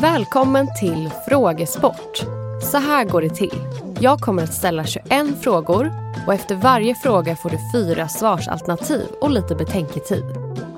Välkommen till Frågesport. Så här går det till. Jag kommer att ställa 21 frågor och efter varje fråga får du fyra svarsalternativ och lite betänketid.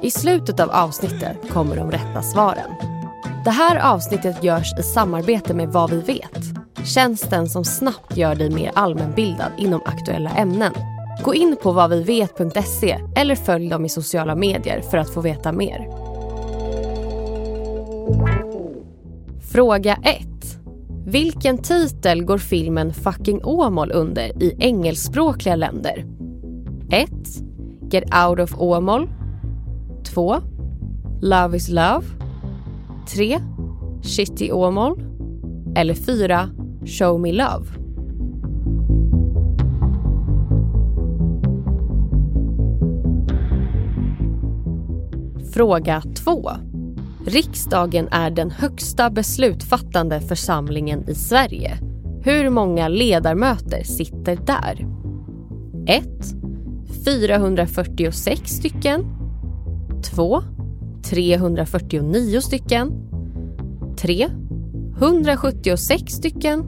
I slutet av avsnittet kommer de rätta svaren. Det här avsnittet görs i samarbete med Vad vi vet. Tjänsten som snabbt gör dig mer allmänbildad inom aktuella ämnen. Gå in på vadvivet.se eller följ dem i sociala medier för att få veta mer. Fråga 1. Vilken titel går filmen Fucking Åmål under i engelskspråkliga länder? 1. Get out of Åmål 2. Love is love 3. Shitty Åmål eller 4. Show me love. Fråga 2. Riksdagen är den högsta beslutfattande församlingen i Sverige. Hur många ledamöter sitter där? 1. 446 stycken 2. 349 stycken 3. 176 stycken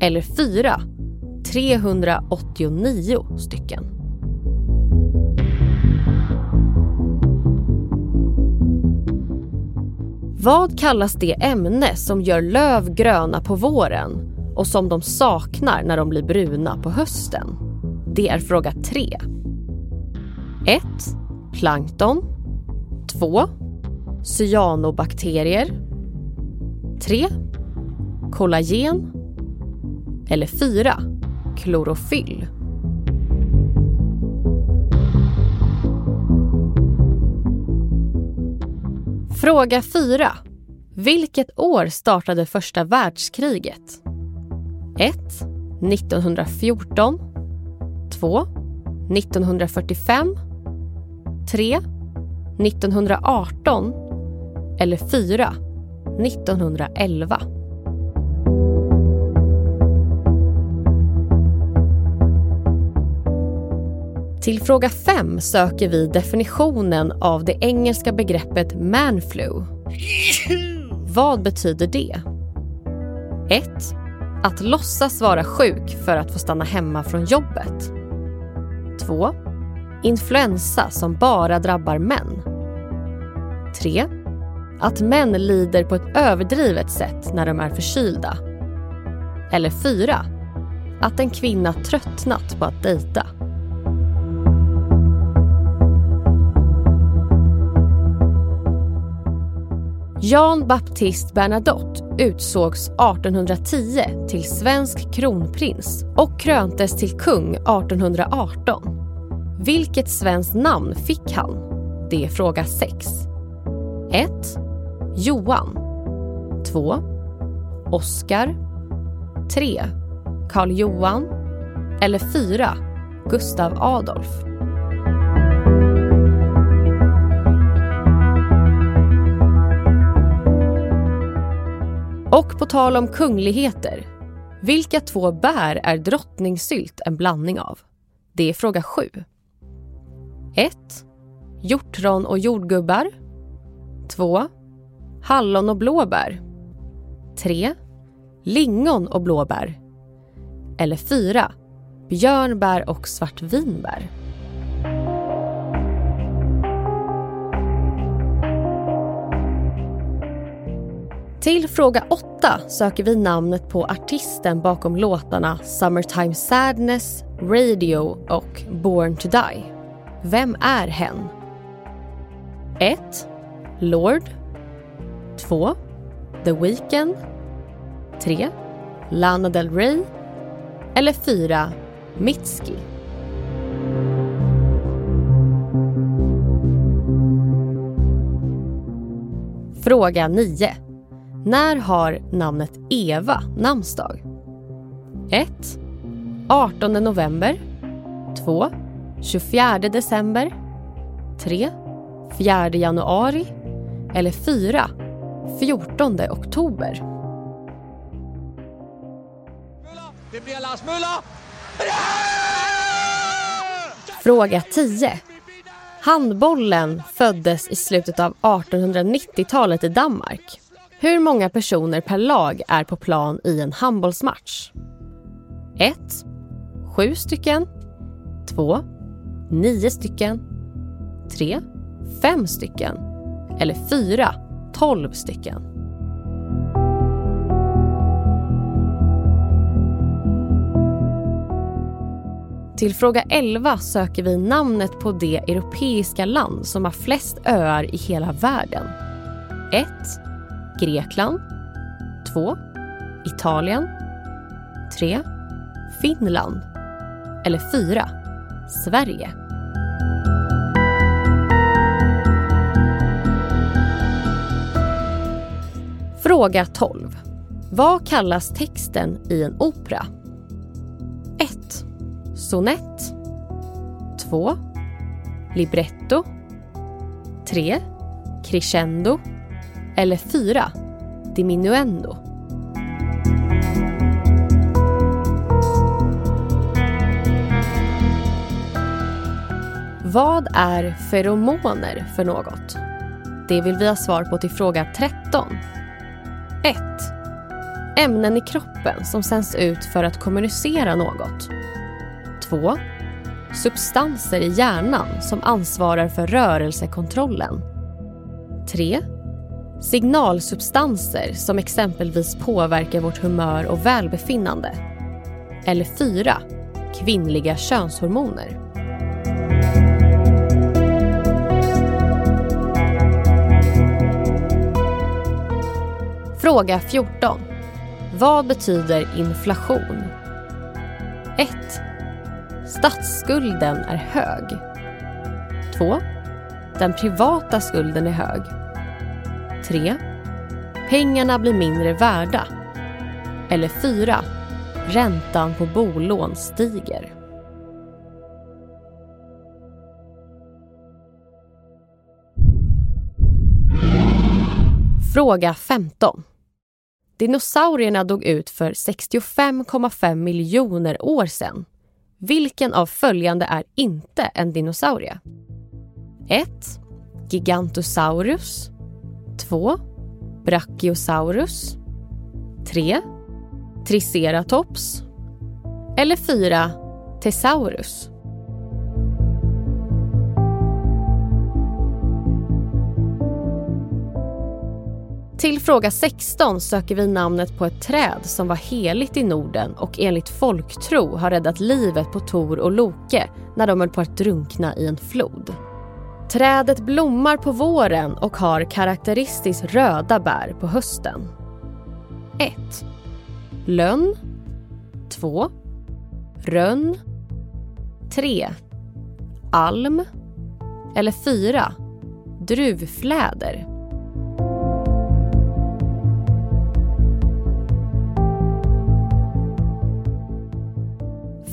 eller 4. 389 stycken. Vad kallas det ämne som gör löv gröna på våren och som de saknar när de blir bruna på hösten? Det är fråga 3. 1. Plankton 2. Cyanobakterier 3. Kollagen eller 4. Klorofyll. Fråga 4. Vilket år startade första världskriget? 1. 1914 2. 1945 3. 1918 eller 4. 1911. Till fråga 5 söker vi definitionen av det engelska begreppet manflu. Vad betyder det? 1. Att låtsas vara sjuk för att få stanna hemma från jobbet. 2. Influensa som bara drabbar män. 3. Att män lider på ett överdrivet sätt när de är förkylda. Eller 4. Att en kvinna tröttnat på att dejta. Jan Baptist Bernadotte utsågs 1810 till svensk kronprins och kröntes till kung 1818. Vilket svenskt namn fick han? Det är fråga 6. 1. Johan 2. Oskar 3. Karl Johan eller 4. Gustav Adolf. Och på tal om kungligheter. Vilka två bär är drottningsylt en blandning av? Det är fråga 7. 1. Hjortron och jordgubbar. 2. Hallon och blåbär. 3. Lingon och blåbär. Eller 4. Björnbär och svartvinbär. Till fråga 8 söker vi namnet på artisten bakom låtarna Summertime Sadness, Radio och Born to Die. Vem är hen? 1. Lord 2. The Weeknd 3. Lana Del Rey eller 4. Mitski. Fråga 9. När har namnet Eva namnsdag? 1. 18 november 2. 24 december 3. 4 januari eller 4. 14 oktober. Det blir Lars Müller! Fråga 10. Handbollen föddes i slutet av 1890-talet i Danmark. Hur många personer per lag är på plan i en handbollsmatch? 1. 7 stycken. 2. 9 stycken. 3. 5 stycken. Eller 4. 12 stycken. Till fråga 11 söker vi namnet på det europeiska land som har flest öar i hela världen. 1. Grekland 2. Italien 3. Finland eller 4. Sverige. Fråga 12. Vad kallas texten i en opera? 1. Sonett 2. Libretto 3. Crescendo eller 4. Diminuendo. Vad är feromoner för något? Det vill vi ha svar på till fråga 13. 1. Ämnen i kroppen som sänds ut för att kommunicera något. 2. Substanser i hjärnan som ansvarar för rörelsekontrollen. 3. Signalsubstanser som exempelvis påverkar vårt humör och välbefinnande. Eller 4. Kvinnliga könshormoner. Fråga 14. Vad betyder inflation? 1. Statsskulden är hög. 2. Den privata skulden är hög. 3. Pengarna blir mindre värda. Eller 4. Räntan på bolån stiger. Fråga 15. Dinosaurierna dog ut för 65,5 miljoner år sedan. Vilken av följande är inte en dinosaurie? 1. Gigantosaurus 2. Brachiosaurus 3. Triceratops eller 4. Tesaurus. Till fråga 16 söker vi namnet på ett träd som var heligt i Norden och enligt folktro har räddat livet på Tor och Loke när de höll på att drunkna i en flod. Trädet blommar på våren och har karaktäristiskt röda bär på hösten. 1. Lönn 2. Rönn 3. Alm eller 4. Druvfläder.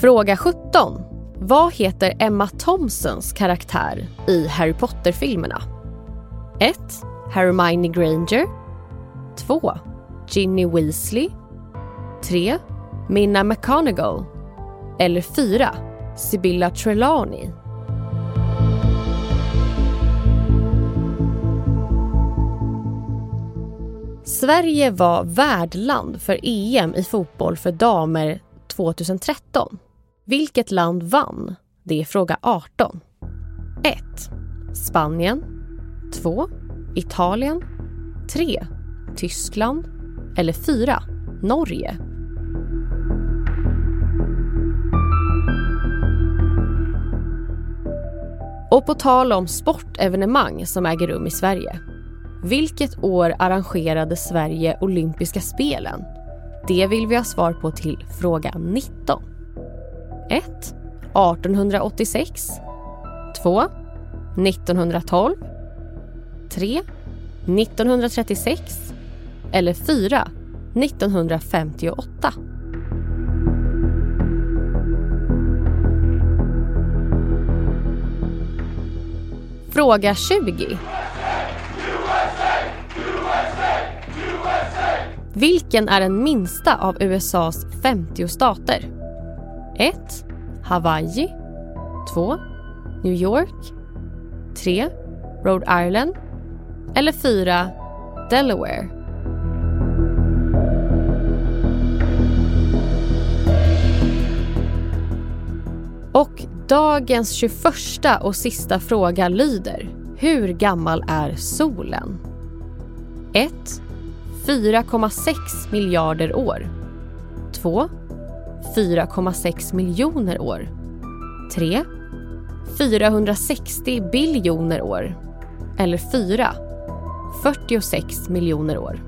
Fråga 17. Vad heter Emma Thompsons karaktär i Harry Potter-filmerna? 1. Hermione Granger 2. Ginny Weasley 3. Minna McConagall eller 4. Sibylla Trelawney Sverige var värdland för EM i fotboll för damer 2013. Vilket land vann? Det är fråga 18. 1. Spanien 2. Italien 3. Tyskland eller 4. Norge. Och på tal om sportevenemang som äger rum i Sverige. Vilket år arrangerade Sverige olympiska spelen? Det vill vi ha svar på till fråga 19. 1. 1886 2. 1912 3. 1936 eller 4. 1958 Fråga 20. Vilken är den minsta av USAs 50 stater? 1. Hawaii 2. New York 3. Rhode Island eller 4. Delaware. Och dagens 21 och sista fråga lyder Hur gammal är solen? 1. 4,6 miljarder år. 2. 4,6 miljoner år. 3. 460 biljoner år. Eller 4. 46 miljoner år.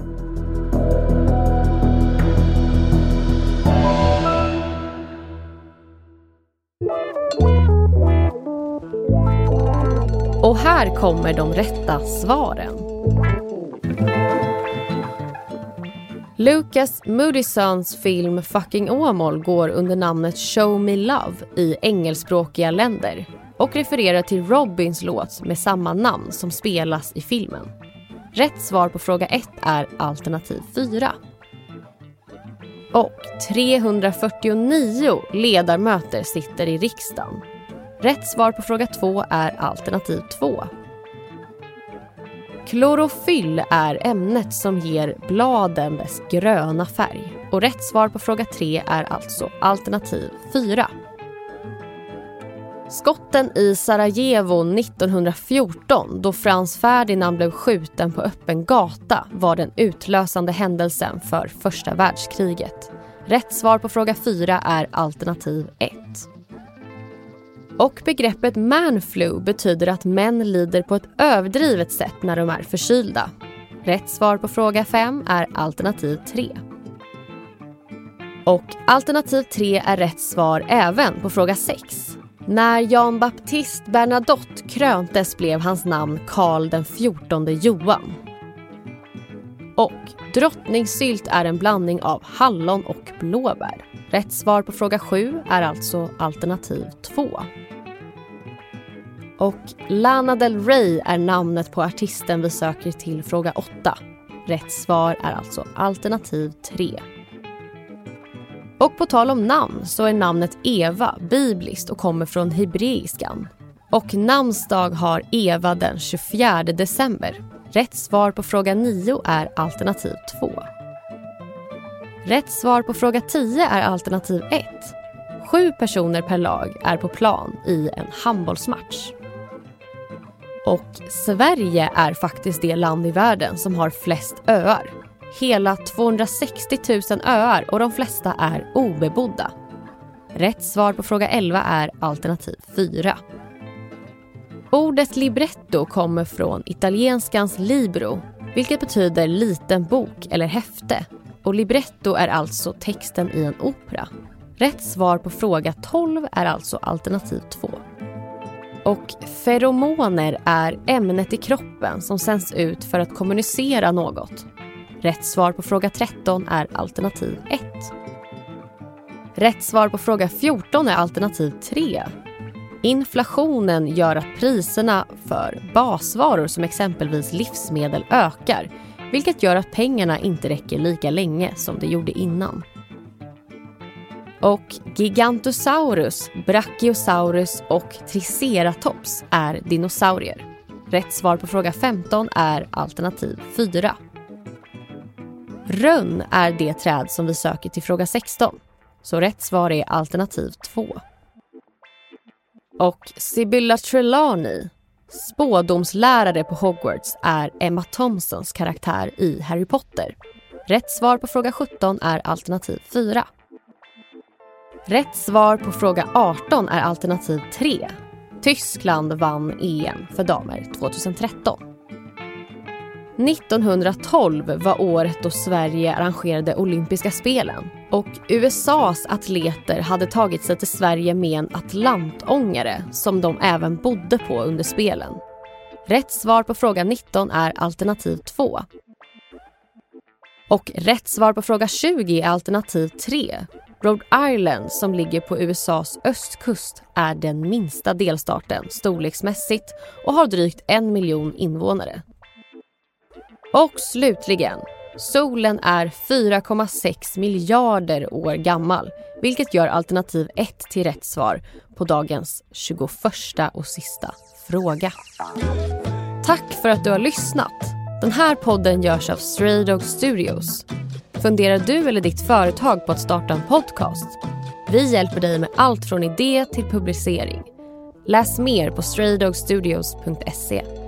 Och här kommer de rätta svaren. Lucas Moodysons film Fucking Åmål går under namnet Show Me Love i engelskspråkiga länder och refererar till Robins låt med samma namn som spelas i filmen. Rätt svar på fråga 1 är alternativ 4. Och 349 ledamöter sitter i riksdagen. Rätt svar på fråga 2 är alternativ 2. Klorofyll är ämnet som ger bladen dess gröna färg. Och rätt svar på fråga 3 är alltså alternativ 4. Skotten i Sarajevo 1914 då Frans Ferdinand blev skjuten på öppen gata var den utlösande händelsen för första världskriget. Rätt svar på fråga 4 är alternativ 1. Och begreppet manflu betyder att män lider på ett överdrivet sätt när de är förkylda. Rätt svar på fråga 5 är alternativ 3. Och alternativ 3 är rätt svar även på fråga 6. När Jan Baptiste Bernadotte kröntes blev hans namn Karl den XIV Johan. Och drottningsylt är en blandning av hallon och blåbär. Rätt svar på fråga 7 är alltså alternativ 2. Och Lana Del Rey är namnet på artisten vi söker till fråga 8. Rätt svar är alltså alternativ 3. Och på tal om namn så är namnet Eva bibliskt och kommer från hebreiskan. Och namnsdag har Eva den 24 december. Rätt svar på fråga 9 är alternativ 2. Rätt svar på fråga 10 är alternativ 1. Sju personer per lag är på plan i en handbollsmatch. Och Sverige är faktiskt det land i världen som har flest öar. Hela 260 000 öar och de flesta är obebodda. Rätt svar på fråga 11 är alternativ 4. Ordet libretto kommer från italienskans libro vilket betyder liten bok eller häfte. Och libretto är alltså texten i en opera. Rätt svar på fråga 12 är alltså alternativ 2. Och feromoner är ämnet i kroppen som sänds ut för att kommunicera något. Rätt svar på fråga 13 är alternativ 1. Rätt svar på fråga 14 är alternativ 3. Inflationen gör att priserna för basvaror som exempelvis livsmedel ökar vilket gör att pengarna inte räcker lika länge som det gjorde innan. Och Gigantosaurus, Brachiosaurus och Triceratops är dinosaurier. Rätt svar på fråga 15 är alternativ 4. Rönn är det träd som vi söker till fråga 16. Så rätt svar är alternativ 2. Och Sibylla Trelawney, spådomslärare på Hogwarts, är Emma Thompsons karaktär i Harry Potter. Rätt svar på fråga 17 är alternativ 4. Rätt svar på fråga 18 är alternativ 3. Tyskland vann EM för damer 2013. 1912 var året då Sverige arrangerade olympiska spelen och USAs atleter hade tagit sig till Sverige med en atlantångare som de även bodde på under spelen. Rätt svar på fråga 19 är alternativ 2. Och rätt svar på fråga 20 är alternativ 3. Rhode Island som ligger på USAs östkust är den minsta delstaten storleksmässigt och har drygt en miljon invånare. Och slutligen, Solen är 4,6 miljarder år gammal vilket gör alternativ 1 till rätt svar på dagens 21 och sista fråga. Tack för att du har lyssnat. Den här podden görs av Stray Dog Studios. Funderar du eller ditt företag på att starta en podcast? Vi hjälper dig med allt från idé till publicering. Läs mer på straydogstudios.se.